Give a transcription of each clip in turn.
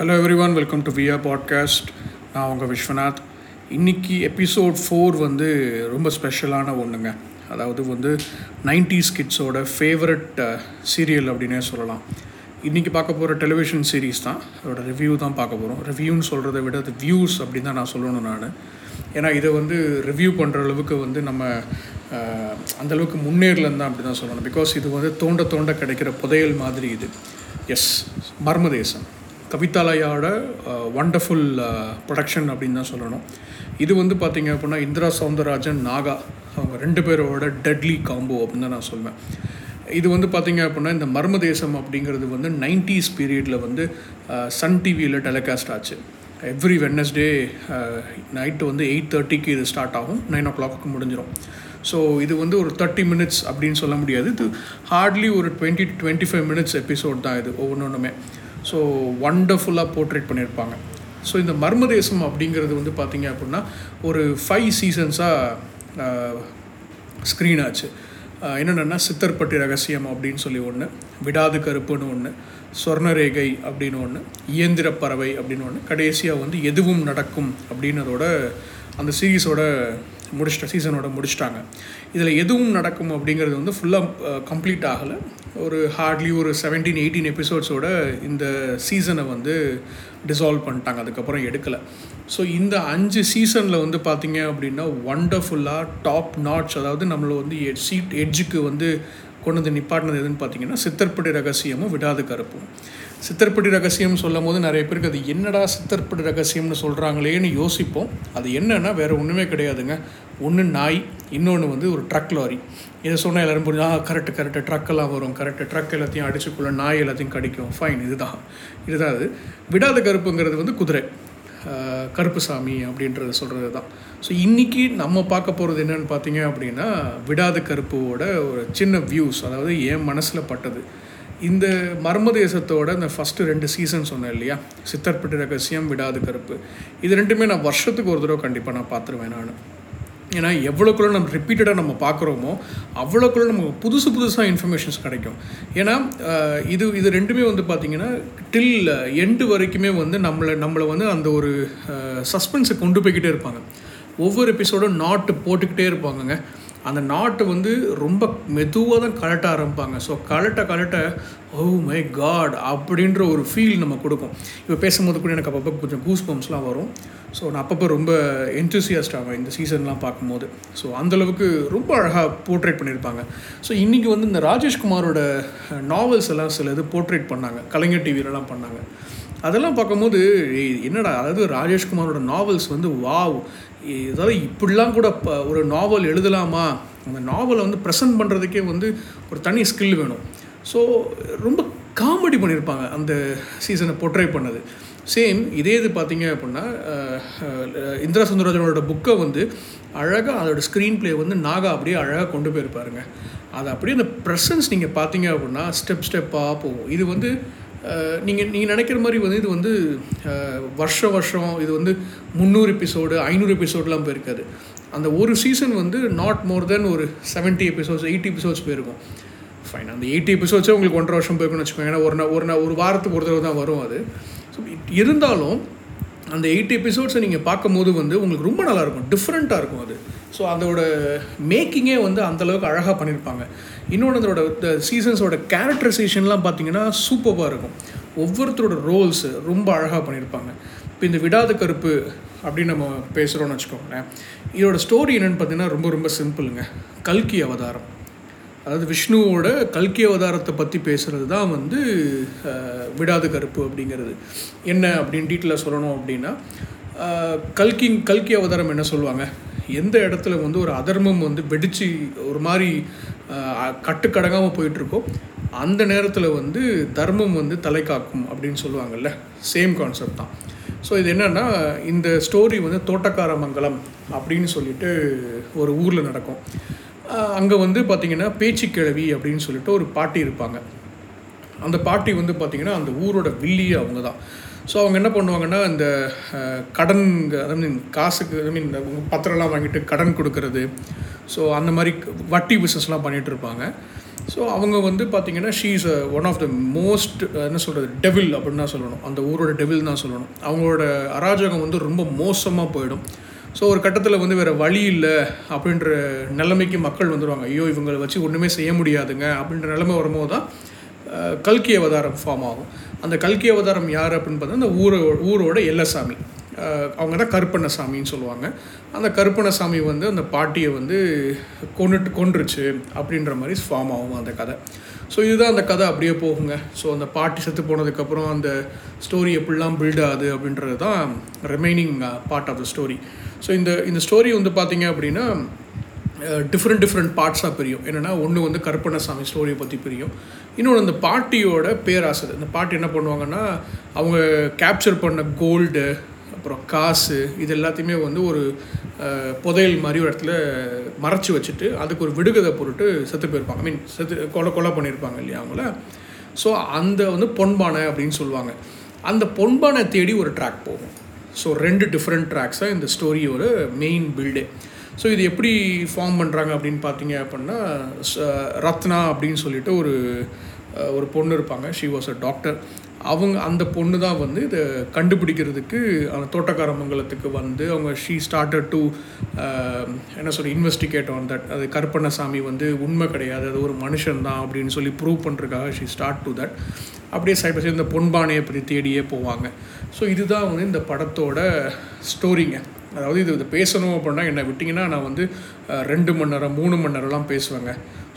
Hello everyone welcome to வியா podcast நான் உங்கள் விஸ்வநாத். இன்றைக்கி எபிசோட் ஃபோர் வந்து ரொம்ப ஸ்பெஷலான ஒன்றுங்க அதாவது வந்து 90s கிட்ஸோட ஃபேவரட் சீரியல் அப்படின்னே சொல்லலாம். இன்றைக்கி பார்க்க போகிற டெலிவிஷன் சீரிஸ் தான். அதோட ரிவ்யூ தான் பார்க்க போகிறோம் ரிவ்யூன்னு சொல்கிறத விட அது வியூஸ் அப்படின்னு தான் நான் சொல்லணும் நான். ஏன்னா இதை வந்து ரிவ்யூ பண்ணுற அளவுக்கு வந்து நம்ம அந்தளவுக்கு முன்னேறலன்னு தான் அப்படி தான் சொல்லணும். பிகாஸ் இது வந்து தோண்ட தோண்ட கிடைக்கிற புதையல் மாதிரி இது. எஸ் மர்மதேசம் கவிதாலயாவோட ஒண்டர்ஃபுல் ப்ரொடக்ஷன் அப்படின்னு தான் சொல்லணும். இது வந்து பார்த்திங்க அப்படின்னா இந்திரா சவுந்தரராஜன் நாகா அவங்க ரெண்டு பேரோட டெட்லி காம்போ அப்படின்னு தான் நான் சொல்வேன். இது வந்து பார்த்திங்க அப்படின்னா இந்த மர்மதேசம் அப்படிங்கிறது வந்து நைன்டிஸ் பீரியடில் வந்து சன் டிவியில் டெலிகாஸ்ட் ஆச்சு. எவ்ரி வெட்னஸ்டே நைட்டு வந்து எயிட் தேர்ட்டிக்கு இது ஸ்டார்ட் ஆகும். நைன் ஓ கிளாக்கு முடிஞ்சிடும் ஸோ இது வந்து ஒரு தேர்ட்டி மினிட்ஸ் அப்படின்னு சொல்ல முடியாது. இது ஹார்ட்லி ஒரு twenty to twenty five minutes episode தான் இது ஒவ்வொன்றுமே ஸோ ஒண்டர்ஃபுல்லாக போர்ட்ரேட் பண்ணியிருப்பாங்க ஸோ இந்த மர்மதேசம் அப்படிங்கிறது வந்து பார்த்திங்க அப்படின்னா ஒரு ஃபைவ் சீசன்ஸாக ஸ்க்ரீன் ஆச்சு. என்னென்னா சித்தர்பட்டி ரகசியம் அப்படின்னு சொல்லி ஒன்று விடாது கருப்புன்னு ஒன்று சொர்ணரேகை அப்படின்னு ஒன்று இயந்திர பறவை அப்படின்னு ஒன்று கடைசியாக வந்து எதுவும் நடக்கும் அப்படின்னதோட அந்த சீரீஸோட முடிச்சிட்ட சீசனோட முடிச்சிட்டாங்க. இதில் எதுவும் நடக்கும் அப்படிங்கிறது வந்து ஃபுல்லாக கம்ப்ளீட் ஆகலை. ஒரு ஹார்ட்லி ஒரு செவன்டீன் எயிட்டீன் எபிசோட்ஸோட இந்த சீசனை வந்து டிசால்வ் பண்ணிட்டாங்க. அதுக்கப்புறம் எடுக்கலை. ஸோ இந்த அஞ்சு சீசனில் வந்து பார்த்திங்க அப்படின்னா ஒண்டர்ஃபுல்லாக டாப் நாட்ச் அதாவது நம்மளை வந்து சீட் எட்ஜுக்கு வந்து கொண்டு வந்து நிப்பாட்டினது எதுன்னு பார்த்தீங்கன்னா சித்தர்படி ரகசியமும் விடாது கருப்பும். சித்தர்படி ரகசியம் சொல்லும் போது நிறைய பேருக்கு அது என்னடா சித்தர்படி ரகசியம்னு சொல்கிறாங்களேன்னு யோசிப்போம். அது என்னன்னா வேறு ஒன்றுமே கிடையாதுங்க. ஒன்று நாய் இன்னொன்று வந்து ஒரு ட்ரக் லாரி இதை சொன்னால் எல்லோரும் புரிஞ்சு ஆ கரெக்டு கரெக்டு ட்ரக்கெல்லாம் வரும் கரெக்டு ட்ரக் எல்லாத்தையும் அடிச்சுக்குள்ள நாய் எல்லாத்தையும் கடிக்கும். ஃபைன் இதுதான். இதுதான் அது. விடாத கருப்புங்கிறது வந்து குதிரை. கருப்புசாமி அப்படின்றத சொல்கிறது தான். ஸோ இன்றைக்கி நம்ம பார்க்க போகிறது என்னென்னு பார்த்தீங்க அப்படின்னா விடாத கருப்போட ஒரு சின்ன வியூஸ் அதாவது என் மனசில் பட்டது. இந்த மர்மதேசத்தோட இந்த ஃபஸ்ட்டு ரெண்டு சீசன் சொன்னேன் இல்லையா? சித்தர்பட்டு ரகசியம் விடாது கருப்பு. இது ரெண்டுமே நான் வருஷத்துக்கு ஒரு தடவை கண்டிப்பாக நான் பார்த்துருவேன் நான். ஏன்னா எவ்வளோக்குள்ள நம்ம ரிப்பீட்டடாக நம்ம பார்க்குறோமோ அவ்வளோக்குள்ள நமக்கு புதுசு புதுசாக இன்ஃபர்மேஷன்ஸ் கிடைக்கும். ஏன்னா இது இது ரெண்டுமே வந்து பார்த்திங்கன்னா டில் எண்டு வரைக்குமே வந்து நம்மளை நம்மளை வந்து அந்த ஒரு சஸ்பென்ஸை கொண்டு போய்கிட்டே இருப்பாங்க. ஒவ்வொரு எபிசோடும் நாட்டு போட்டுக்கிட்டே இருப்பாங்கங்க. அந்த நாட்டை வந்து ரொம்ப மெதுவாக தான் கலட்ட ஆரம்பிப்பாங்க. ஸோ கலட்ட கலட்ட ஓ மை காட் அப்படின்ற ஒரு ஃபீல் நம்ம கொடுக்கும். இப்போ பேசும்போது கூட எனக்கு அப்பப்போ கொஞ்சம் கூஸ் பம்ப்ஸ்லாம் வரும். ஸோ நான் அப்பப்போ ரொம்ப என்தூசியாஸ்ட் ஆகும் இந்த சீசன்லாம் பார்க்கும்போது. ஸோ அந்தளவுக்கு ரொம்ப அழகாக போர்ட்ரேட் பண்ணியிருப்பாங்க. ஸோ இன்றைக்கி வந்து இந்த ராஜேஷ்குமாரோட நாவல்ஸ் எல்லாம் சில இது போர்ட்ரேட் பண்ணாங்க. கலைஞர் டிவிலலாம் பண்ணாங்க. அதெல்லாம் பார்க்கும்போது என்னடா அதாவது ராஜேஷ்குமாரோட நாவல்ஸ் வந்து வாவ் ஏதாவது இப்படிலாம் கூட இப்போ ஒரு நாவல் எழுதலாமா? அந்த நாவலை வந்து ப்ரெசன்ட் பண்ணுறதுக்கே வந்து ஒரு தனி ஸ்கில் வேணும். ஸோ ரொம்ப காமெடி பண்ணியிருப்பாங்க அந்த சீசனை பொட்ரை பண்ணது. சேம் இதே இது பார்த்தீங்க அப்படின்னா இந்திரா சுந்தரராஜனோட புக்கை வந்து அழகாக அதோட ஸ்க்ரீன் ப்ளே வந்து நாகா அப்படியே அழகாக கொண்டு போயிருப்பாருங்க. அது அப்படியே அந்த ப்ரெசன்ஸ் நீங்கள் பார்த்தீங்க அப்படின்னா ஸ்டெப் ஸ்டெப்பாக போகும். இது வந்து நீங்கள் நீங்கள் நினைக்கிற மாதிரி வந்து இது வந்து வருஷ வருஷம் இது வந்து முந்நூறு எபிசோடு ஐநூறு எபிசோட்லாம் போயிருக்காது. அந்த ஒரு சீசன் வந்து நாட் மோர் தென் ஒரு 70 எபிசோட்ஸ் எயிட்டி எபிசோட்ஸ் போயிருக்கும். ஃபைன் அந்த எயிட்டி எபிசோட்ஸே உங்களுக்கு ஒன்றரை வருஷம் போயிருக்குன்னு வச்சுக்கோங்க. ஏன்னா ஒரு ஒரு நாள் ஒரு வாரத்துக்கு ஒரு தடவை தான் வரும் அது. ஸோ இருந்தாலும் அந்த எயிட் எபிசோட்ஸை நீங்கள் பார்க்கும்போது வந்து உங்களுக்கு ரொம்ப நல்லாயிருக்கும். டிஃப்ரெண்ட்டாக இருக்கும் அது. ஸோ அதோட மேக்கிங்கே வந்து அந்தளவுக்கு அழகாக பண்ணியிருப்பாங்க. இன்னொன்று அதோட சீசன்ஸோட கேரக்டரைசேஷன்லாம் பார்த்தீங்கன்னா சூப்பராக இருக்கும். ஒவ்வொருத்தரோட ரோல்ஸு ரொம்ப அழகாக பண்ணியிருப்பாங்க. இப்போ இந்த விடாத கருப்பு அப்படின்னு நம்ம பேசுகிறோம்னு வச்சுக்கோங்களேன். இதோட ஸ்டோரி என்னென்னு பார்த்தீங்கன்னா ரொம்ப ரொம்ப சிம்பிளுங்க கல்கி அவதாரம். அதாவது விஷ்ணுவோட கல்கி அவதாரத்தை பற்றி பேசுகிறது தான் வந்து விடாத விடாது கருப்பு அப்படிங்கிறது. என்ன அப்படின்னு டீட்டெயிலாக சொல்லணும் அப்படின்னா கல்கிங் கல்கி கல்கி அவதாரம் என்ன சொல்லுவாங்க? எந்த இடத்துல வந்து ஒரு அதர்மம் வந்து வெடித்து ஒரு மாதிரி கட்டுக்கடங்காமல் போயிட்டுருக்கோ அந்த நேரத்தில் வந்து தர்மம் வந்து தலை காக்கும் அப்படின்னு சொல்லுவாங்கல்ல. சேம் கான்செப்ட் தான். ஸோ இது என்னென்னா இந்த ஸ்டோரி வந்து தோட்டக்கார மங்கலம் அப்படின்னு சொல்லிட்டு ஒரு ஊரில் நடக்கும். அங்கே வந்து பார்த்திங்கன்னா பேச்சுக்கிழவி அப்படின்னு சொல்லிட்டு ஒரு பாட்டி இருப்பாங்க. அந்த பாட்டி வந்து பார்த்திங்கன்னா அந்த ஊரோட வில்லியே அவங்க தான் ஸோ அவங்க என்ன பண்ணுவாங்கன்னா இந்த கடன் ஐ மீன் காசுக்கு ஐ மீன் பத்திரம்லாம் வாங்கிட்டு கடன் கொடுக்கறது. ஸோ அந்த மாதிரி வட்டி பிஸ்னஸ்லாம் பண்ணிகிட்டு இருப்பாங்க. ஸோ அவங்க வந்து பார்த்திங்கன்னா she is one of the most என்ன சொல்கிறது டெவில் அப்படின்னு தான் சொல்லணும். அந்த ஊரோட டெவில் தான் சொல்லணும். அவங்களோட அராஜகம் வந்து ரொம்ப மோசமாக போயிடும். ஸோ ஒரு கட்டத்தில் வந்து வேறு வழி இல்லை அப்படின்ற நிலைமைக்கு மக்கள் வந்துடுவாங்க ஐயோ இவங்களை வச்சு ஒன்றுமே செய்ய முடியாதுங்க அப்படின்ற நிலைமை வரும்போது தான் கல்கி அவதாரம் ஃபார்ம் ஆகும். அந்த கல்கி அவதாரம் யார் அப்படின்னு பார்த்தா அந்த ஊரோ ஊரோட எல்லசாமி. அவங்க தான் கருப்பண்ணசாமின்னு சொல்லுவாங்க. அந்த கருப்பண்ணசாமி வந்து அந்த பாட்டியை வந்து கொண்டுட்டு கொன்றுச்சு அப்படின்ற மாதிரி ஃபார்ம் ஆகும் அந்த கதை. ஸோ இதுதான் அந்த கதை அப்படியே போகுங்க. ஸோ அந்த பாட்டி செத்து போனதுக்கப்புறம் அந்த ஸ்டோரி எப்படிலாம் பில்ட் ஆகுது அப்படின்றது தான் remaining part of the story so இந்த இந்த ஸ்டோரி வந்து பார்த்தீங்க அப்படின்னா டிஃப்ரெண்ட் டிஃப்ரெண்ட் பார்ட்ஸாக பிரியும். என்னென்னா ஒன்று வந்து கருப்பண்ணசாமி ஸ்டோரியை பற்றி பிரியும். இன்னொன்று அந்த பாட்டியோட பேராசர் இந்த பாட்டி என்ன பண்ணுவாங்கன்னா அவங்க கேப்சர் பண்ண கோல்டு அப்புறம் காசு இது எல்லாத்தையுமே வந்து ஒரு புதையல் மாதிரி ஒரு இடத்துல மறைச்சி வச்சுட்டு அதுக்கு ஒரு விடுகதை பொருட்டு செத்து போயிருப்பாங்க. ஐ மீன் செத்து கொலை கொலை பண்ணியிருப்பாங்க இல்லையா அவங்கள? ஸோ அந்த வந்து பொன்பானை அப்படின்னு சொல்லுவாங்க. அந்த பொன்பானை தேடி ஒரு ட்ராக் போகும். ஸோ ரெண்டு டிஃப்ரெண்ட் ட்ராக்ஸாக இந்த ஸ்டோரியோட மெயின் பில்டே ஸோ இது எப்படி ஃபார்ம் பண்ணுறாங்க அப்படின்னு பார்த்தீங்க அப்படின்னா ரத்னா அப்படின்னு சொல்லிட்டு ஒரு ஒரு பொண்ணு இருப்பாங்க. ஷி வாஸ் அ டாக்டர் அவங்க அந்த பொண்ணு தான் வந்து இதை கண்டுபிடிக்கிறதுக்கு அந்த தோட்டக்காரமங்கலத்துக்கு வந்து அவங்க ஷீ ஸ்டார்டட் டு என்ன சொல்லி இன்வெஸ்டிகேட் ஆன் தட் அது கருப்பண்ணசாமி வந்து உண்மை கிடையாது அது ஒரு மனுஷன் தான் அப்படின்னு சொல்லி ப்ரூவ் பண்ணுறதுக்காக ஷீ ஸ்டார்ட் டு தட் அப்படியே சைட் பை இந்த பொன்பானையை பற்றி தேடியே போவாங்க. ஸோ இதுதான் வந்து இந்த படத்தோட ஸ்டோரிங்க அதாவது இது இது பேசணும் அப்படின்னா என்னை விட்டிங்கன்னா நான் வந்து ரெண்டு மணி நேரம் மூணு மணி நேரம்லாம் பேசுவேங்க.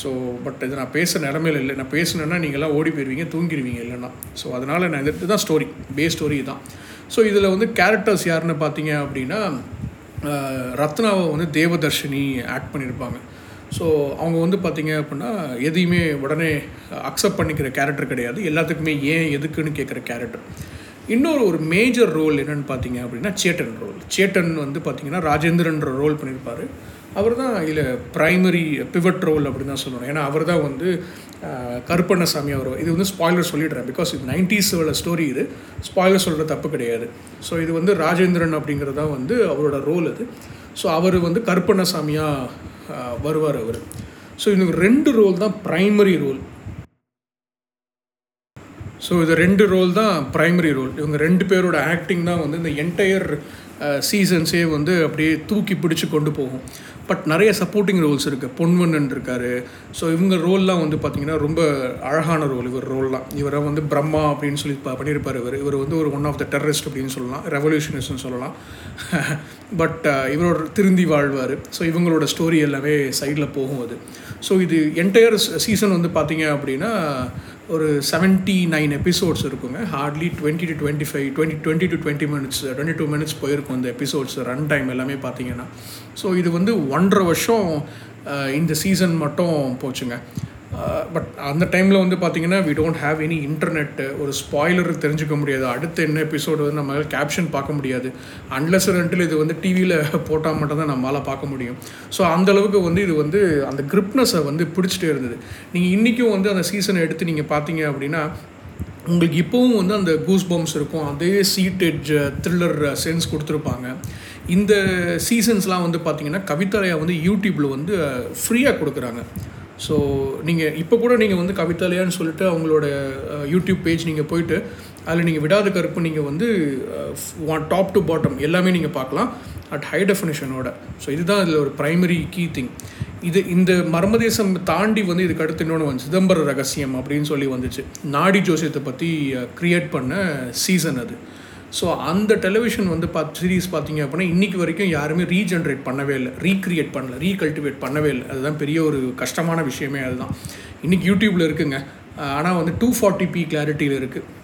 ஸோ பட் இது நான் பேச நிலமையில இல்லை. நான் பேசினேன்னா நீங்கள்லாம் ஓடி போயிடுவீங்க தூங்கிடுவீங்க இல்லைன்னா. ஸோ அதனால் நான் இது தான் ஸ்டோரி பே ஸ்டோரி தான் ஸோ இதில் வந்து கேரக்டர்ஸ் யாருன்னு பார்த்தீங்க அப்படின்னா ரத்னாவை வந்து தேவதர்ஷினி ஆக்ட் பண்ணியிருப்பாங்க. ஸோ அவங்க வந்து பார்த்திங்க அப்படின்னா எதையுமே உடனே அக்செப்ட் பண்ணிக்கிற கேரக்டர் கிடையாது. எல்லாத்துக்குமே ஏன் எதுக்குன்னு கேட்குற கேரக்டர் இன்னொரு ஒரு மேஜர் ரோல் என்னென்னு பார்த்தீங்க அப்படின்னா சேட்டன் ரோல் சேட்டன் வந்து பார்த்தீங்கன்னா ராஜேந்திரன்ற ரோல் பண்ணியிருப்பார். அவர் தான் இதில் ப்ரைமரி பிவட் ரோல் அப்படின்னு தான் சொல்லணும். ஏன்னா அவர் தான் வந்து கருப்பண்ணசாமி அவர். இது வந்து ஸ்பாய்லர் சொல்லிடுறேன். பிகாஸ் இது நைன்டிஸோட ஸ்டோரி இது. ஸ்பாய்லர் சொல்கிற தப்பு கிடையாது. ஸோ இது வந்து ராஜேந்திரன் அப்படிங்கிறது தான் வந்து அவரோட ரோல் அது. ஸோ அவர் வந்து கருப்பண்ணசாமியாக வருவார் அவர். ஸோ இவங்க ரெண்டு ரோல் தான் ப்ரைமரி ரோல் ஸோ இது ரெண்டு ரோல் தான் ப்ரைமரி ரோல் இவங்க ரெண்டு பேரோட ஆக்டிங் தான் வந்து இந்த என்டையர் சீசன்ஸே வந்து அப்படியே தூக்கி பிடிச்சி கொண்டு போகும். பட் நிறைய சப்போர்ட்டிங் ரோல்ஸ் இருக்குது பொன்வண்ணன் இருக்கார். ஸோ இவங்க ரோல்லாம் வந்து பார்த்திங்கன்னா ரொம்ப அழகான ரோல் இவர் ரோல்லாம் இவரை வந்து பிரம்மா அப்படின்னு சொல்லி ப- பண்ணியிருப்பார் இவர். இவர் வந்து ஒரு ஒன் ஆஃப் த டெரரிஸ்ட் அப்படின்னு சொல்லலாம். ரெவல்யூஷனிஸ்ட்னு சொல்லலாம். பட் இவரோட திருந்தி வாழ்வார். ஸோ இவங்களோட ஸ்டோரி எல்லாமே சைடில் போகும் அது. ஸோ இது என்டையர் சீசன் வந்து பார்த்தீங்க அப்படின்னா ஒரு 79 நைன் எபிசோட்ஸ் இருக்குங்க. Hardly twenty to twenty five twenty twenty to twenty minutes twenty two minutes போயிருக்கும் இந்த எபிசோட்ஸ் ரன் டைம் எல்லாமே பார்த்தீங்கன்னா. ஸோ இது வந்து ஒன்றரை வருஷம் இந்த சீசன் மட்டும் போச்சுங்க. பட் அந்த டைமில் வந்து பார்த்தீங்கன்னா we don't have any internet ஒரு ஸ்பாய்லர் தெரிஞ்சுக்க முடியாது. அடுத்த என்ன எபிசோடு வந்து நம்மளால் கேப்ஷன் பார்க்க முடியாது. அன்லெஸ் ரெண்டில் இது வந்து டிவியில் போட்டால் மட்டும்தான் நம்மளால் பார்க்க முடியும். ஸோ அந்த அளவுக்கு வந்து இது வந்து அந்த கிரிப்னஸை வந்து பிடிச்சிட்டே இருந்தது. நீங்கள் இன்றைக்கும் வந்து அந்த சீசனை எடுத்து நீங்கள் பார்த்தீங்க அப்படின்னா உங்களுக்கு இப்போவும் வந்து அந்த கூஸ் பம்ப்ஸ் இருக்கும். அதே சீட்டெட் த்ரில்லர் சென்ஸ் கொடுத்துருப்பாங்க. இந்த சீசன்ஸ்லாம் வந்து பார்த்திங்கன்னா கவிதாலயா வந்து யூடியூப்பில் வந்து ஃப்ரீயாக கொடுக்குறாங்க. ஸோ நீங்கள் இப்போ கூட நீங்கள் வந்து கவிதாலயான்னு சொல்லிட்டு அவங்களோட யூடியூப் பேஜ் நீங்கள் போயிட்டு அதில் நீங்கள் விடாத கருப்பு நீங்கள் வந்து டாப் டு பாட்டம் எல்லாமே நீங்கள் பார்க்கலாம். அட் ஹை டெஃபினேஷனோட ஸோ இதுதான் இதில் ஒரு ப்ரைமரி கீ திங் இது இந்த மர்மதேசம் தாண்டி வந்து இதுக்கு அடுத்து இன்னொன்று வந்து சிதம்பர ரகசியம் அப்படின்னு சொல்லி வந்துச்சு. நாடி ஜோசியத்தை பற்றி க்ரியேட் பண்ண சீசன் அது. ஸோ அந்த டெலிவிஷன் வந்து பார்த்து சீரீஸ் பார்த்தீங்க அப்படின்னா இன்றைக்கி வரைக்கும் யாருமே ரீஜென்ரேட் பண்ணவே இல்லை. ரீக்ரியேட் பண்ணல. ரீகல்டிவேட் பண்ணவே இல்லை. அதுதான் பெரிய ஒரு கஷ்டமான விஷயமே அதுதான். இன்றைக்கி யூடியூப்பில் இருக்குங்க. ஆனால் வந்து டூ ஃபார்ட்டி பி கிளாரிட்டியில் இருக்குது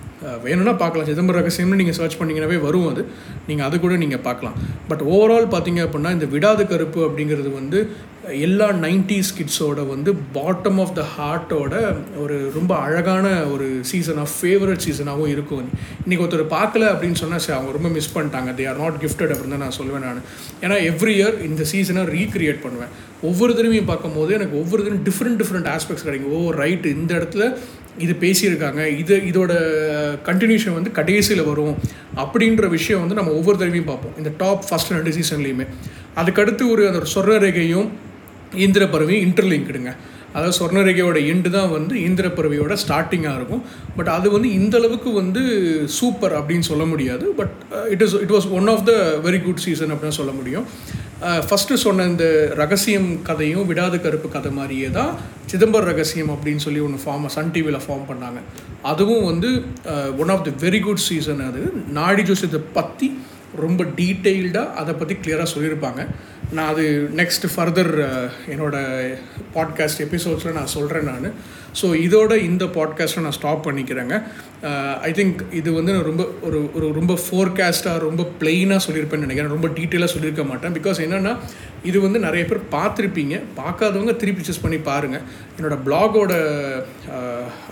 வேணும்னா பார்க்கலாம். சிதம்பரம் ரகசியம்னு நீங்கள் சர்ச் பண்ணிங்கனாவே வரும் அது. நீங்கள் அது கூட நீங்கள் பார்க்கலாம். பட் ஓவரால் பார்த்தீங்க அப்படின்னா இந்த விடாது கருப்பு அப்படிங்கிறது வந்து எல்லா நைன்டிஸ் கிட்ஸோட வந்து பாட்டம் ஆஃப் த ஹார்ட்டோட ஒரு ரொம்ப அழகான ஒரு சீசனாக ஃபேவரட் சீசனாகவும் இருக்கும். இன்றைக்கி ஒருத்தர் பார்க்கல அப்படின்னு சொன்னால் சரி அவங்க ரொம்ப மிஸ் பண்ணிட்டாங்க. தே ஆர் நாட் கிஃப்டட் அப்படின்னு தான் நான் சொல்லுவேன் நான். ஏன்னா எவ்ரி இயர் இந்த சீசனை ரீக்ரியேட் பண்ணுவேன். ஒவ்வொரு தடவையும் பார்க்கும்போது எனக்கு ஒவ்வொரு தடவையும் டிஃப்ரெண்ட் டிஃப்ரெண்ட் ஆஸ்பெக்ட்ஸ் கிடைக்கும். ஓ ரைட்டு இந்த இடத்துல இது பேசியிருக்காங்க. இது இதோட கண்டினியூஷன் வந்து கடைசியில் வரும் அப்படின்ற விஷயம் வந்து நம்ம ஒவ்வொரு தடவையும் பார்ப்போம். இந்த டாப் ஃபஸ்ட் ரெண்டு சீசன்லேயுமே அதுக்கடுத்து ஒரு அந்த சொர்ண ரேகையும் இந்திரப்பறவையும் இன்டர்லிங்க்டுங்க அதாவது சொர்ணரேகையோட எண்டு தான் வந்து இந்திரப்பறவையோட ஸ்டார்டிங்காக இருக்கும். பட் அது வந்து இந்த அளவுக்கு வந்து சூப்பர் அப்படின்னு சொல்ல முடியாது. But it is it was one of the very good season அப்படின்னு சொல்ல முடியும். Uh, ஃபஸ்ட்டு சொன்ன இந்த ரகசியம் கதையும் விடாத கருப்பு கதை மாதிரியே தான் சிதம்பர ரகசியம் அப்படின்னு சொல்லி ஒன்று ஃபார்ம் சன் டிவியில் ஃபார்ம் பண்ணாங்க. அதுவும் வந்து one of the very good season அது. நாடி ஜோசியத்தை பற்றி ரொம்ப டீட்டெயில்டாக அதை பற்றி கிளியராக சொல்லியிருப்பாங்க. நான் அது நெக்ஸ்ட் ஃபர்தர் என்னோடய பாட்காஸ்ட் எபிசோட்ஸில் நான் சொல்கிறேன் நான். ஸோ இதோட இந்த பாட்காஸ்ட்டை நான் ஸ்டாப் பண்ணிக்கிறேங்க. ஐ திங்க் இது வந்து நான் ரொம்ப ஒரு ஒரு ரொம்ப ஃபோர்காஸ்ட்டாக ரொம்ப பிளெயினாக சொல்லியிருப்பேன்னு நினைக்கிறேன். ரொம்ப டீட்டெயிலாக சொல்லியிருக்க மாட்டேன். பிகாஸ் என்னென்னா இது வந்து நிறைய பேர் பார்த்துருப்பீங்க. பார்க்காதவங்க திருப்பி சூஸ் பண்ணி பாருங்கள் என்னோடய பிளாகோட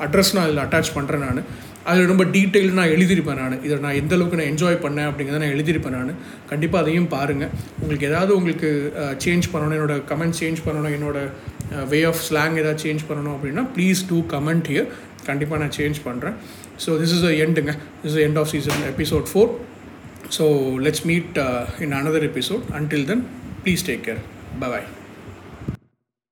அட்ரஸ் நான் இதில் அட்டாச் பண்ணுறேன் நான். அதில் ரொம்ப டீட்டெயில் நான் எழுதியிருப்பேன் நான். இதை நான் எந்த அளவுக்கு நான் என்ஜாய் பண்ணேன் அப்படிங்கிறத நான் எழுதியிருப்பேன் நான். கண்டிப்பாக அதையும் பாருங்கள் உங்களுக்கு ஏதாவது உங்களுக்கு சேஞ்ச் பண்ணணும் என்னோடய கமெண்ட் சேஞ்ச் பண்ணணும் என்னோடய வே ஆஃப் ஸ்லாங் ஏதாவது சேஞ்ச் பண்ணணும் அப்படின்னா ப்ளீஸ் டூ கமெண்ட் ஹியர் கண்டிப்பாக நான் சேஞ்ச் பண்ணுறேன் so this is a எண்டுங்க this is end of season episode four so let's meet in another episode until then please take care bye